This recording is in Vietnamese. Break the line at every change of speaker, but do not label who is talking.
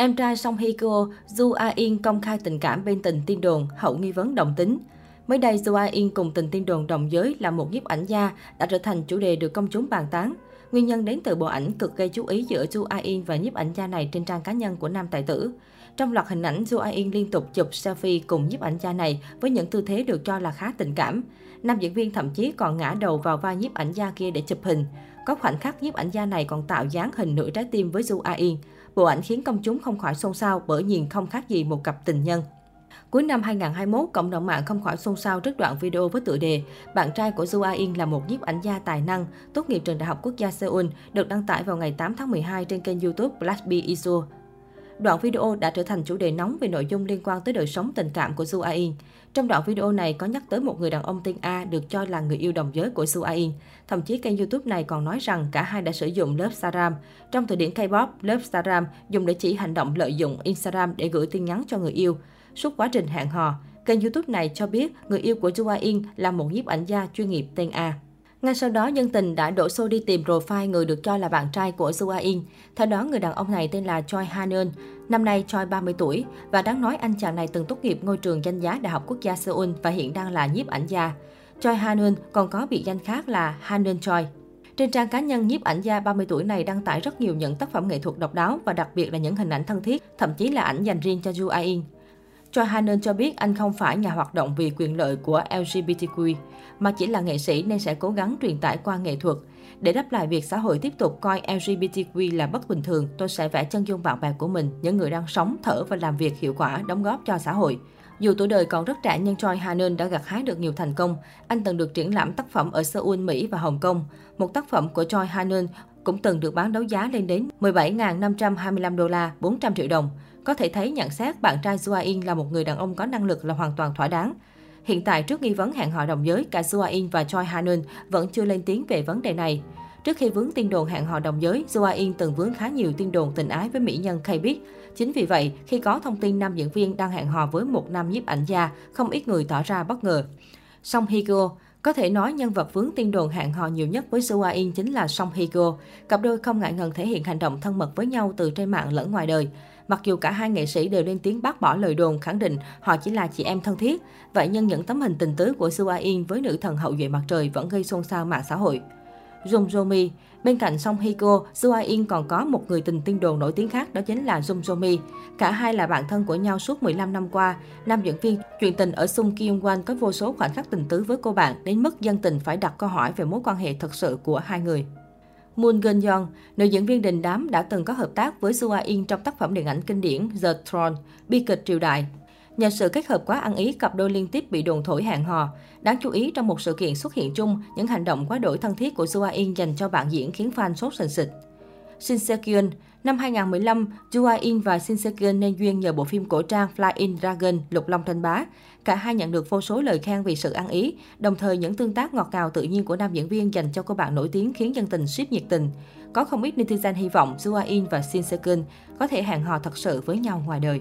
Em trai Song Hye Kyo, Ju A In công khai tình cảm bên tình tiên đồn, hậu nghi vấn đồng tính. Mới đây, Ju A In cùng tình tiên đồn đồng giới là một nhiếp ảnh gia đã trở thành chủ đề được công chúng bàn tán. Nguyên nhân đến từ bộ ảnh cực gây chú ý giữa Ju A In và nhiếp ảnh gia này trên trang cá nhân của nam tài tử. Trong loạt hình ảnh, Ju A In liên tục chụp selfie cùng nhiếp ảnh gia này với những tư thế được cho là khá tình cảm. Nam diễn viên thậm chí còn ngã đầu vào vai nhiếp ảnh gia kia để chụp hình. Có khoảnh khắc nhiếp ảnh gia này còn tạo dáng hình nửa trái tim với Ju A In. Bộ ảnh khiến công chúng không khỏi xôn xao bởi nhìn không khác gì một cặp tình nhân. Cuối năm 2021, cộng đồng mạng không khỏi xôn xao trước đoạn video với tựa đề Bạn trai của Du A In là một nhiếp ảnh gia tài năng, tốt nghiệp trường Đại học Quốc gia Seoul, được đăng tải vào ngày 8 tháng 12 trên kênh YouTube Black Bee Isu. Đoạn video đã trở thành chủ đề nóng về nội dung liên quan tới đời sống tình cảm của Su A In. Trong đoạn video này có nhắc tới một người đàn ông tên A được cho là người yêu đồng giới của Su A In. Thậm chí kênh YouTube này còn nói rằng cả hai đã sử dụng lớp Saram Trong thời điểm K-pop, lớp Saram dùng để chỉ hành động lợi dụng Instagram để gửi tin nhắn cho người yêu. Suốt quá trình hẹn hò, kênh YouTube này cho biết người yêu của Su A In là một nhiếp ảnh gia chuyên nghiệp tên A. Ngay sau đó, dân tình đã đổ xô đi tìm profile người được cho là bạn trai của Zua In. Theo đó, người đàn ông này tên là Choi Haneun. Năm nay Choi 30 tuổi và đáng nói anh chàng này từng tốt nghiệp ngôi trường danh giá Đại học Quốc gia Seoul và hiện đang là nhiếp ảnh gia. Choi Haneun còn có biệt danh khác là Haneun Choi. Trên trang cá nhân, nhiếp ảnh gia 30 tuổi này đăng tải rất nhiều những tác phẩm nghệ thuật độc đáo và đặc biệt là những hình ảnh thân thiết, thậm chí là ảnh dành riêng cho Ju In. Choi Hanen cho biết anh không phải nhà hoạt động vì quyền lợi của LGBTQ, mà chỉ là nghệ sĩ nên sẽ cố gắng truyền tải qua nghệ thuật. Để đáp lại việc xã hội tiếp tục coi LGBTQ là bất bình thường, tôi sẽ vẽ chân dung bạn bè của mình, những người đang sống, thở và làm việc hiệu quả, đóng góp cho xã hội. Dù tuổi đời còn rất trẻ nhưng Choi Hanen đã gặt hái được nhiều thành công. Anh từng được triển lãm tác phẩm ở Seoul, Mỹ và Hồng Kông. Một tác phẩm của Choi Hanen cũng từng được bán đấu giá lên đến 17.525 đô la, 400 triệu đồng. Có thể thấy nhận xét bạn trai Sua In là một người đàn ông có năng lực là hoàn toàn thỏa đáng. Hiện tại, trước nghi vấn hẹn hò đồng giới, cả Sua In và Choi Hanun vẫn chưa lên tiếng về vấn đề này. Trước khi vướng tin đồn hẹn hò đồng giới, Sua In từng vướng khá nhiều tin đồn tình ái với mỹ nhân K-Big. Chính vì vậy, khi có thông tin nam diễn viên đang hẹn hò với một nam nhiếp ảnh gia, không ít người tỏ ra bất ngờ. Song Hye có thể nói nhân vật vướng tin đồn hẹn hò nhiều nhất với Sua In chính là Song Hye Kyo. Cặp đôi không ngại ngần thể hiện hành động thân mật với nhau từ trên mạng lẫn ngoài đời. Mặc dù cả hai nghệ sĩ đều lên tiếng bác bỏ lời đồn khẳng định họ chỉ là chị em thân thiết, vậy nhưng những tấm hình tình tứ của Sua In với nữ thần hậu duệ mặt trời vẫn gây xôn xao mạng xã hội. Jung Jomi Bên cạnh Song Hye Kyo, Sua In còn có một người tình tiên đồn nổi tiếng khác đó chính là Jung Jo Mi. Cả hai là bạn thân của nhau suốt 15 năm qua. Nam diễn viên chuyện tình ở Sung Kyung Wan có vô số khoảnh khắc tình tứ với cô bạn đến mức dân tình phải đặt câu hỏi về mối quan hệ thật sự của hai người. Moon Geun Yeon, nữ diễn viên đình đám đã từng có hợp tác với Sua In trong tác phẩm điện ảnh kinh điển The Throne, bi kịch triều đại. Nhờ sự kết hợp quá ăn ý, cặp đôi liên tiếp bị đồn thổi hẹn hò. Đáng chú ý trong một sự kiện xuất hiện chung, những hành động quá đổi thân thiết của Sua In dành cho bạn diễn khiến fan sốt sình sịch. Shin Se Kyun Năm 2015, Jua In và Shin Se Kyun nên duyên nhờ bộ phim cổ trang Flying Dragon Lục Long Thanh Bá. Cả hai nhận được vô số lời khen vì sự ăn ý, đồng thời những tương tác ngọt ngào tự nhiên của nam diễn viên dành cho cô bạn nổi tiếng khiến dân tình ship nhiệt tình. Có không ít netizen hy vọng Jua In và Shin Se Kyun có thể hẹn hò thật sự với nhau ngoài đời.